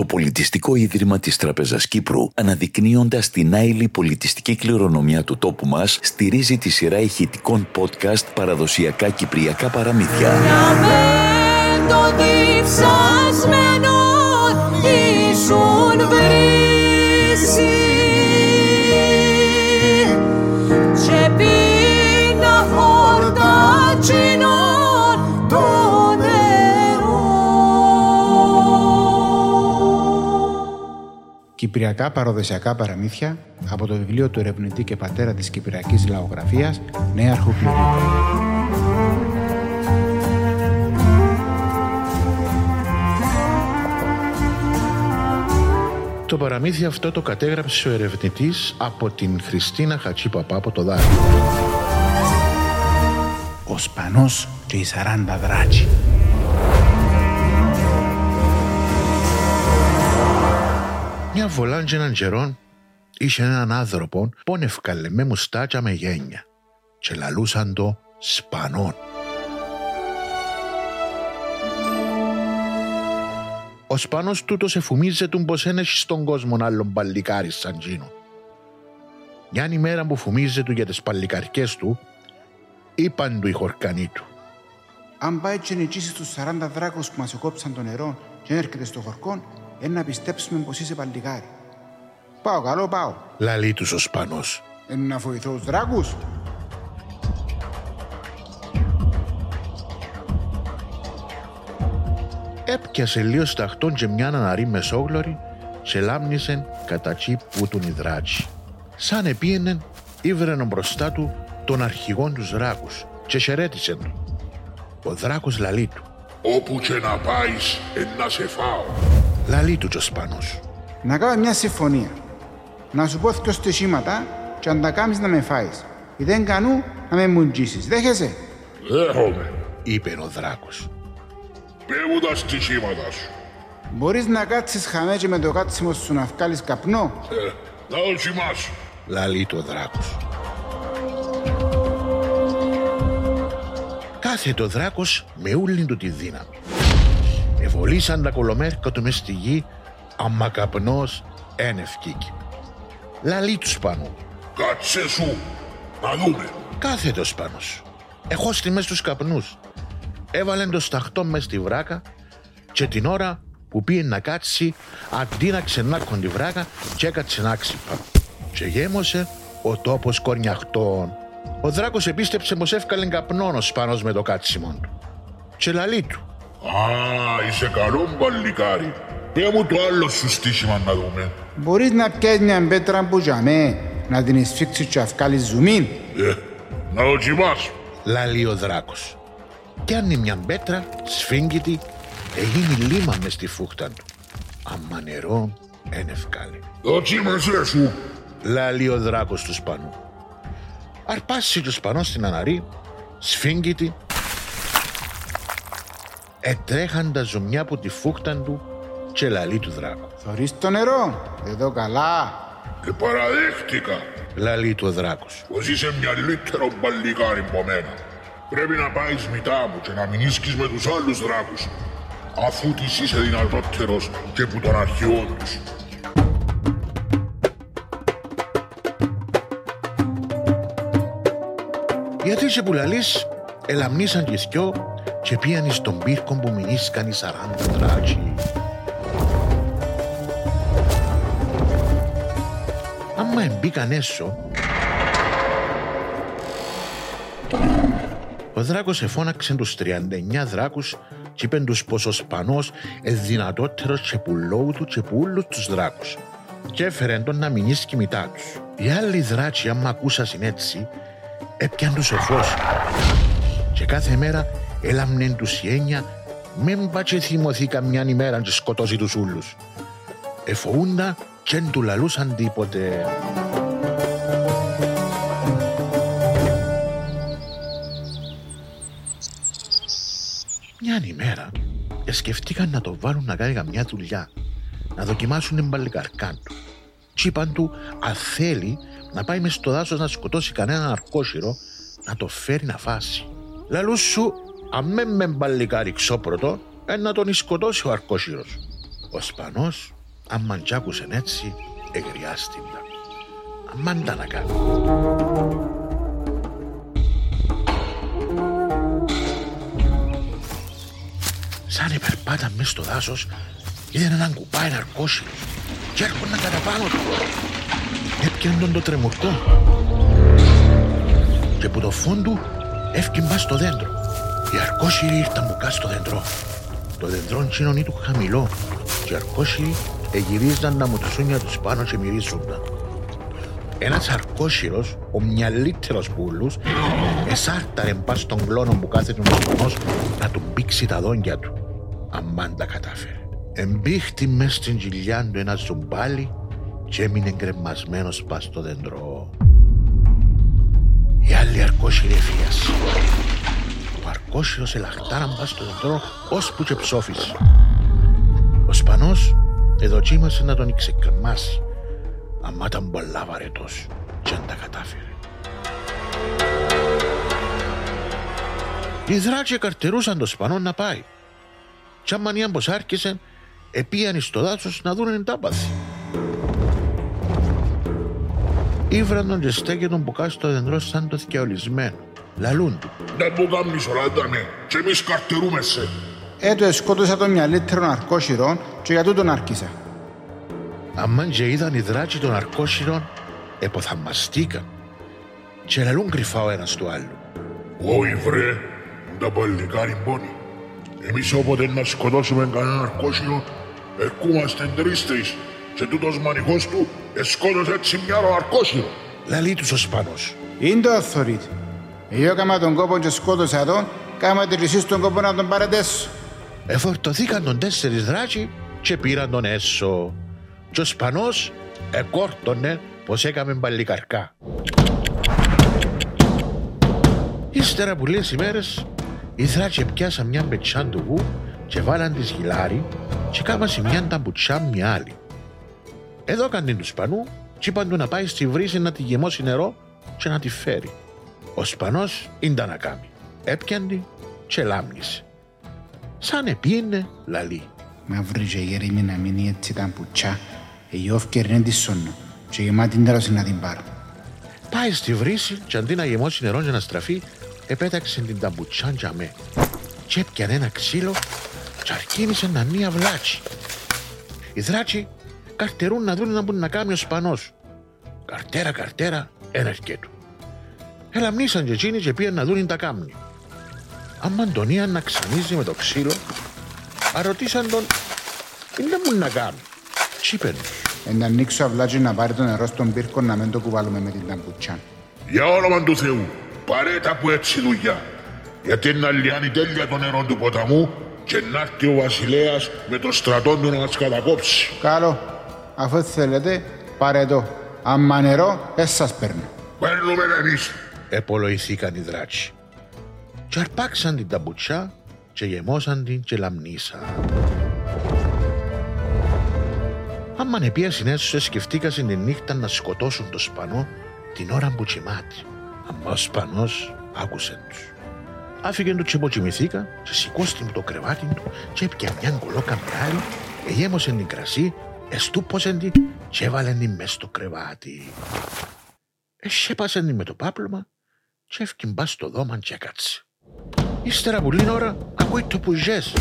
το Πολιτιστικό Ίδρυμα της Τραπεζας Κύπρου, αναδεικνύοντας την άειλη πολιτιστική κληρονομιά του τόπου μας, στηρίζει τη σειρά ηχητικών podcast «Παραδοσιακά Κυπριακά Παραμύθια». Κυπριακά παροδοσιακά παραμύθια από το βιβλίο του ερευνητή και πατέρα της Κυπριακής Λαογραφίας Νέαρχου Πληρίου. Το παραμύθι αυτό το κατέγραψε ο ερευνητής από την Χριστίνα Χατσίπαπα από το Δάρι. Ο Σπανός και η Σαράντα Δράτσι. Μια βολάντζ έναν καιρόν είχε έναν άνθρωπο πόνευκαλε με μουστάκια με γένια και λαλούσαν το σπανόν. Ο σπάνος τούτος εφουμίζε τον πως ένεχει στον κόσμο άλλον παλικάρι σαν τζίνο. Μια ημέρα που φουμίζε του για τις παλικαρκές του, είπαν του οι χορκανοί του. Αν πάει και νικήσεις τους 40 δράκους που μας εκόψαν το νερό και έρχεται στο χορκόν, είναι να πιστέψουμε πως είσαι παλικάρι. Πάω, καλό πάω. Λαλεί τους ο σπανός. Είναι να βοηθώ τους δράκους. Έπιασε λίγο σταχτόν και μια αναρή μεσόγλωρη και λάμνησε κατά τσι που τον υδράτσι. Σαν επίενεν, ήβρενε μπροστά του τον αρχηγόν τους δράκους και χαιρέτησε του. Ο δράκος λαλεί του. Όπου και να πάεις, εν να σε φάω. Λαλεί του και ο σπανός. Να κάνω μια συμφωνία. Να σου πω δυο στοιχήματα και αν τα κάνεις να με φάεις. Ή δεν κανού να με μουντζήσεις. Δέχεσαι; Δέχομαι. είπε ο δράκος. Πέ μου τα στοιχήματα σου. Μπορείς να κάτσεις χαμέ και με το κάτσιμο σου να βγάλεις καπνό; Ε, να δοκιμάσω. Λαλεί του ο δράκος. Κάθεται ο δράκος με ούλην του τη δύναμη. Εβολήσαν τα κολομέρκα του μες στη γη, άμα καπνός εν ευκήκη. Λαλεί τους σπανού. Κάτσε σου. Να δούμε. Κάθεται ο σπάνος. Έχω στη μέση τους καπνούς. Έβαλε το σταχτό μες στη βράκα και την ώρα που πήγε να κάτσει αντί να ξενάκον τη βράκα και έκατσε να ξυπα. Και γέμωσε ο τόπος κορνιαχτών. Ο δράκος επίστεψε πως έφκαλε καπνόν ο σπάνος με το κάτσιμον του. Και λαλεί του. Α, είσαι καλό μπαλικάρι. Πέ μου το άλλο σου στοίχημα να δούμε. Μπορείς να πιάσεις μια πέτρα που για με, να την εσφίξεις και να βγάλεις ζουμίν. Ε, να δοκιμάσω. Λαλεί ο δράκος. Πιάνει μια πέτρα, σφίγγιτη, έγινε λίμα μες στη φούχτα του. Αμα νερό εν ευκάλε. Δοκίμασέ σου. Λαλεί ο δράκος του σπανού. Αρπάσει το σπανό στην αναρή, σφίγγιτη. Ετρέχαν τα ζωμιά από τη φούχτα του και λαλεί του δράκου. Θωρείς το νερό; Εδώ καλά. Ε, παραδέχτηκα Λαλεί του ο δράκος. πως είσαι μια λύτερο μπαλικάρι από μένα. Πρέπει να πάεις μητά μου και να μην ίσκεις με τους άλλους δράκους. Αφού της είσαι δυνατότερος και που τον αρχαιό τους. Γιατί σε που λαλείς, ελαμνήσαν και σκιό και πήγαν στον πύρκο που μηνίσκαν οι σαράντα δράτσι. Άμα εμπήκαν έσω, ο δράκος εφώναξε τους 39 δράκους και είπεν τους πως ο Σπανός είναι δυνατότερος και που λόγου του και που όλους τους δράκους και έφερε τον να μηνίσκει μητά τους. Οι άλλοι δράτσι άμα ακούσασαν έτσι έπιαν τους ο φως και κάθε μέρα έλαμνεν τους η έννοια μην πάτσε θυμωθεί καμιά ημέρα και σκοτώσει τους ούλους. Εφοούντα και εν του λαλούσαν τίποτε. Μια ημέρα σκεφτήκαν να το βάλουν να κάνει καμιά δουλειά, να δοκιμάσουν την παλικαρκά του. Τσι είπαν του, αν θέλει να πάει μες στο δάσος να σκοτώσει κανέναν αρκόσυρο, να το φέρει να φάσει. Λαλού σου, αμέ με μπαλικάρι ξόπρωτο, ε, να τον σκοτώσει ο αρκόσυρος. Ο Σπανός, αν μαντζάκουσεν έτσι, εγριάστηντα. Αμάντα να κάνει. Σαν υπερπάταν μες στο δάσος, είδε έναν κουπάι ναρκώσιλο και έρχονταν κατά πάνω του. Έπιαν τον το τρεμουρκό και που το φόντου έφυγε μπας στο δέντρο. Οι αρκόσιλοι ήρθαν μπουκά στο δέντρο. Το δέντρο τσίνον του χαμηλό και οι αρκόσιλοι εγυρίζαν να μου τους σούνια τους πάνω και μυρίζονταν. Ένας αρκόσιλος, ο μυαλύτερος πουλούς, εσάρταρε μπας στον κλόνο που κάθεται ο σπονός να του μπήξει τα δόντια του. Αμάν τα κατάφερε. Εμπίχτη μες στην κοιλιά του ένας ζουμπάλι και έμεινε γκρεμασμένος πας στο δέντρο. Η άλλη αρκόσιλη εφίασε. Ο αρκόσιλος ελαχτάραν πας στο δέντρο ώσπου και ψόφισε. Ο Σπανός εδοκίμασε να τον ξεκρεμάσει. Αμά ήταν πολλά βαρετός και αν τα κατάφερε. Οι δράκοι καρτερούσαν το Σπανό να πάει. Κι άμα νιάν πως άρχισε, επίαν στο δάσος να δουν τα πάθη. Ήβραν τον και στέκε τον που κάτω στο δέντρο σαν το θκαιολισμένο. Λαλούν του. Δεν μου κάνεις όλα έντανε και εμείς καρτερούμε σε. Έτω εσκότωσα τον μυαλύτερο αρκόσιρο και για τούτον άρχισα. Αμάν και είδαν οι δράκοι των αρκόσυρων, εποθαμαστήκαν και λαλούν κρυφά ο ένας του άλλου. Όχι βρε, τα παλικάρι πόνοι. Εμείς όποτε να σκοτώσουμε κανένα αρκόσινο, ερχόμαστε τρεις-τρεις και τούτος μανιχός του εσκότωσε έτσι μια ο αρκόσινο. Λαλεί τους ο Σπανός. Είναι το αθωρείτε. Εγώ κάμα τον κόπο και σκότωσα τον, κάμα τη εσείς τον κόπο να τον παρατέσω. Εφορτωθήκαν τον τέσσερις δράκοι και πήραν τον έσω. Και ο Σπανός εκόρτωνε πως έκαμε μπαλικαρκά. Ύστερα που λίγες ημέρες, οι δράκοι πιάσαν μια μπετσάν του βου και βάλαν της γυλάρι και κάμασε μια ταμπουτσά μια άλλη. Εδώ έκανε του Σπανού και είπαν του να πάει στη βρύση να τη γεμώσει νερό και να τη φέρει. Ο Σπανός ίντα να κάνει. Έπιανε και λάμνησε. Σαν επίνε λαλή. Μα βρήκε γέριμη να μείνει έτσι τα πουτσά, εγώ ευκαιρνέ τη σώνω και γεμάτη τέλος να την πάρω. Πάει στη βρύση και αντί να γεμώσει νερό και να στραφεί, επέταξε την ταμπουτσάν για με. Και έπιανε ένα ξύλο και αρκίνησε να νύα βλάτσι. Οι δράτσι καρτερούν να δουν να μπουν να κάνει ο Σπανός. Καρτέρα, καρτέρα, ένα αρκέτου. Ελαμνήσαν και εκείνοι και πήγαν να δουν τα κάμνη. Άμα Αντωνία να ξανίζει με το ξύλο, αρωτήσαν τον, είναι μου να κάνει. Τι είπεν, Εν να ανοίξω αυλάκι να πάρει το νερό στον πύρκο να μην το κουβάλουμε με την ταμπουτσά. Για όνομα του Θεού, παρέτα που έτσι δουλειά. Γιατί να λιάνει τέλεια το νερό του ποταμού και να έρθει ο βασιλέας με το στρατό του να μας κατακόψει. Καλό, αφού θέλετε, πάρε το. Άμα νερό, δεν σας παίρνω. Παίρνουμε εμείς. επολογηθήκαν οι δράτσι. Και αρπάξαν την ταμπουτσά και γεμώσαν την και λαμνήσαν. Άμα επία συνέσωσε σκεφτήκασαν τη νύχτα να σκοτώσουν το σπανό την ώρα που τσιμάται. Αμα ο σπανός άκουσε τους. Άφηγε του τσιποτσιμηθήκα και σηκώστηκε το κρεβάτι του και έπια μια κολόκα με άλλη, εγέμωσε την κρασί, εστούπωσε την και έβαλε την μες στο κρεβάτι. Εσέπασε την με το πάπλωμα και έφυγε μπας στο δώμα και έκατσε. Ύστερα που λίγη ώρα ακούει το πουζές.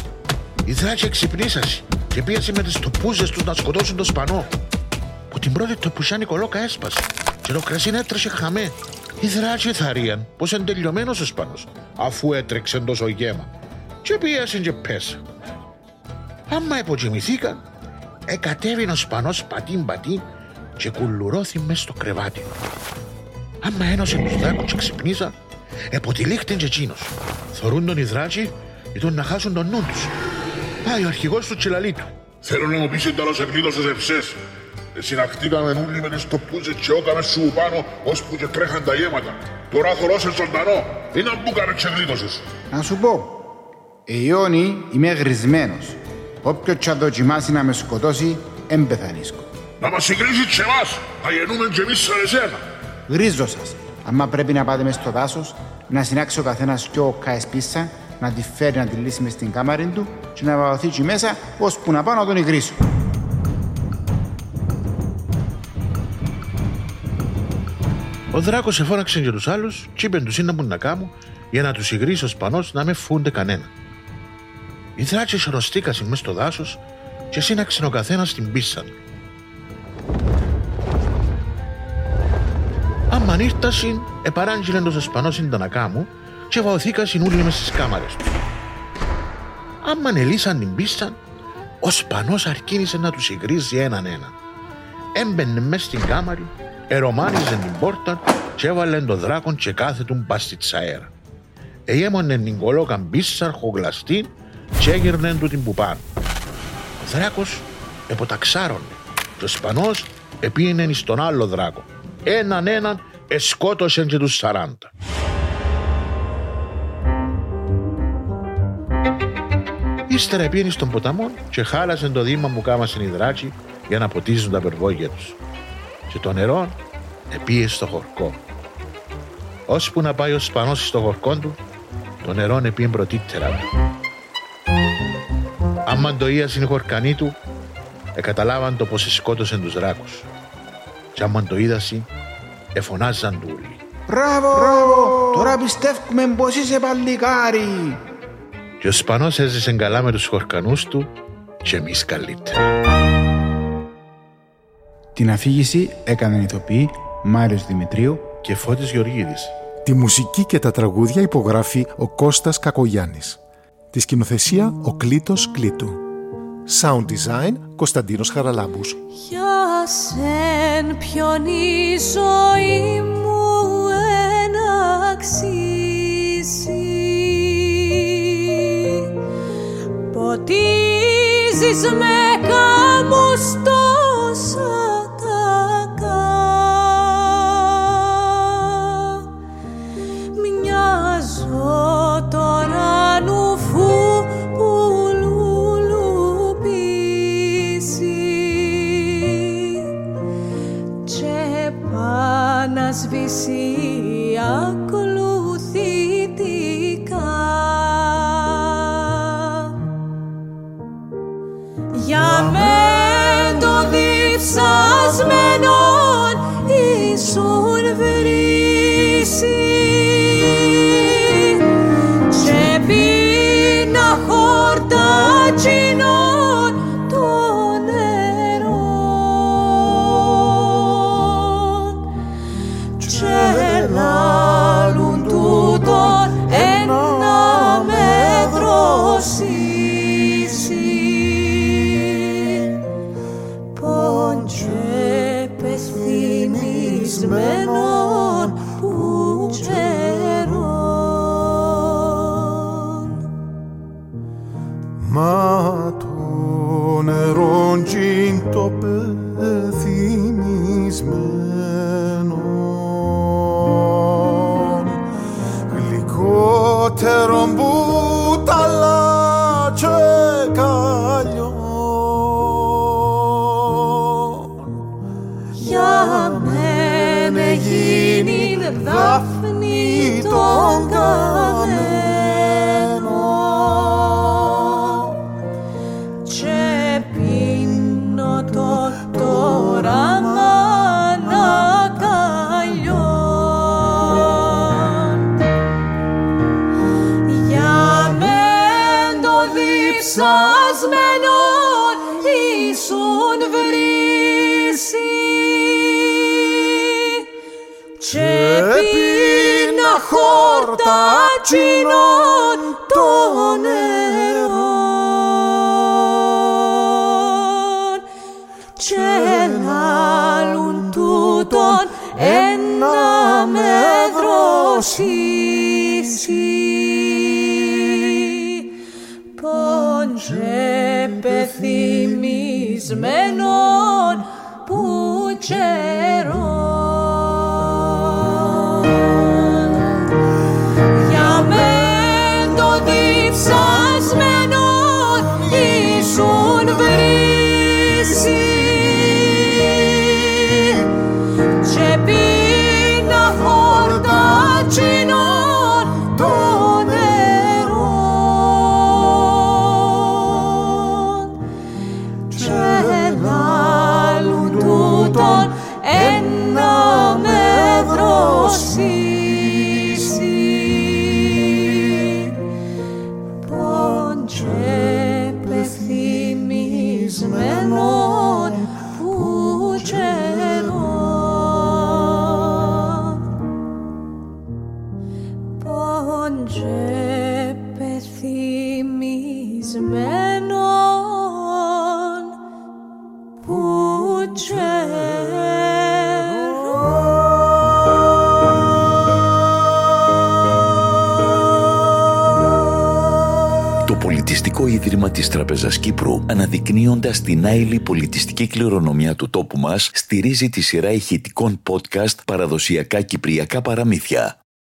Οι δράκοι ξυπνήσασαι και πίασε με τις τοπούζες τους να σκοτώσουν το σπανό. Που την πρώτη το πουσάνι κολόκα έσπασε και το κρασί έτρεσε χαμέ. Οι δράκοι θαρίαν πως είναι τελειωμένος ο σπανός αφού έτρεξε τόσο γέμα και πίασαν και πέσα. Άμα εποτιμηθήκαν, εκατέβηνε ο σπανός πατήν πατήν και κουλουρώθη μες στο κρεβάτι. Άμα ένωσε τους δράκους και ξυπνήσαν, εποτυλίχτην και εκείνος. Θωρούν τον οι δράκοι ήταν να χάσουν τον νου τους. Πάει ο αρχηγός του τσιλαλί του. Θέλω να μου πεις εντάλλως εκδήλωσες ευσές. Συναχτήκαμε όλοι με τις τοπούζες και όκαμε σου πάνω ώσπου και τρέχαν τα γέματα. Τώρα θωρώ σε ζωντανό. Είναι που καμε ξεκλείδωσες. Να σου πω, Ιόνι είμαι γρισμένος. Όποιος θα δοκιμάσει να με σκοτώσει, εν πεθανίσκω. Να μας συγκρίσεις και εμάς. Θα γεννούμε και εμείς σαν εσένα. Γρίζω σας. Άμα πρέπει να πάτε μες στο δάσος, να συνάξει ο καθένας κι ο καεσπίσα να τη φέρει να τη λύσει μες στην κάμαρη του και να βαωθεί εκεί μέσα ώσπου να πάω να τον υγρίσω. Ο Δράκος εφώναξε και τους άλλους και είπε τους είναι να κάνουν για να τους υγρίσει ο Σπανός να με φούνται κανένα. Οι δράκες αρρωστήκασαν μες στο δάσος και σύναξαν ο καθένας την πίσσα του. Άμαν ήρτασιν, επαράγγειλεν το Σπανός στην τανακά και βαωθήκασιν όλοι μες στις κάμαρες του. Άμαν ελίσαν την πίσσα, ο Σπανός αρκίνησε να τους υγρίζει έναν έναν. Έμπαινε μες στην κάμαρη, ερομάνιζε την πόρτα και έβαλε τον δράκον και κάθε του πας στη τσαέρα. Εγέμονε την κολόκαν πίσσα αρχογλαστή και έγερνε του την πουπάν. Ο δράκος εποταξάρωνε και ο Σπανός επίενε στον άλλο δράκο. Έναν έναν εσκότωσαν και τους σαράντα. Ύστερα επίενε στον ποταμό και χάλασε το δήμα που κάμασαν οι δράκοι για να ποτίζουν τα περβόγια τους. Και το νερό επίε στο χορκό. Ώσπου να πάει ο Σπανός στο χορκό του, το νερό επίε πρωτήτερα του. Άμα το ίασαν οι χορκανοί του, εκαταλάβαν το πως σκότωσαν τους δράκους. Και άμα το είδασαν, εφωνάζαν του όλοι. Μπράβο, μπράβο, τώρα πιστεύουμε πως είσαι παλικάρι. Και ο Σπανός έζησε καλά με τους χορκανούς του και εμείς καλύτερα. Την αφήγηση έκαναν ηθοποιοί Μάριος Δημητρίου Και Φώτης Γεωργίδης. Τη μουσική και τα τραγούδια υπογράφει ο Κώστας Κακογιάννης. Τη σκηνοθεσία ο Κλήτος Κλήτου. Sound design Κωνσταντίνος Χαραλάμπους. Για σεν ποιον η ζωή μου εν αξίζει Ποτίζεις με κάμους τόσα خاطرم διψασμένον ήσουν βρύση. Και πίνα χόρτα τσινών των νερών και λάλουν τούτον ένα με δροσίσει πόντζε πεθυμισμένον που τσερών κοιμισμένων που Το Πολιτιστικό Ίδρυμα της Τραπεζας Κύπρου, αναδεικνύοντας την άειλη πολιτιστική κληρονομιά του τόπου μας, στηρίζει τη σειρά ηχητικών podcast «Παραδοσιακά Κυπριακά Παραμύθια».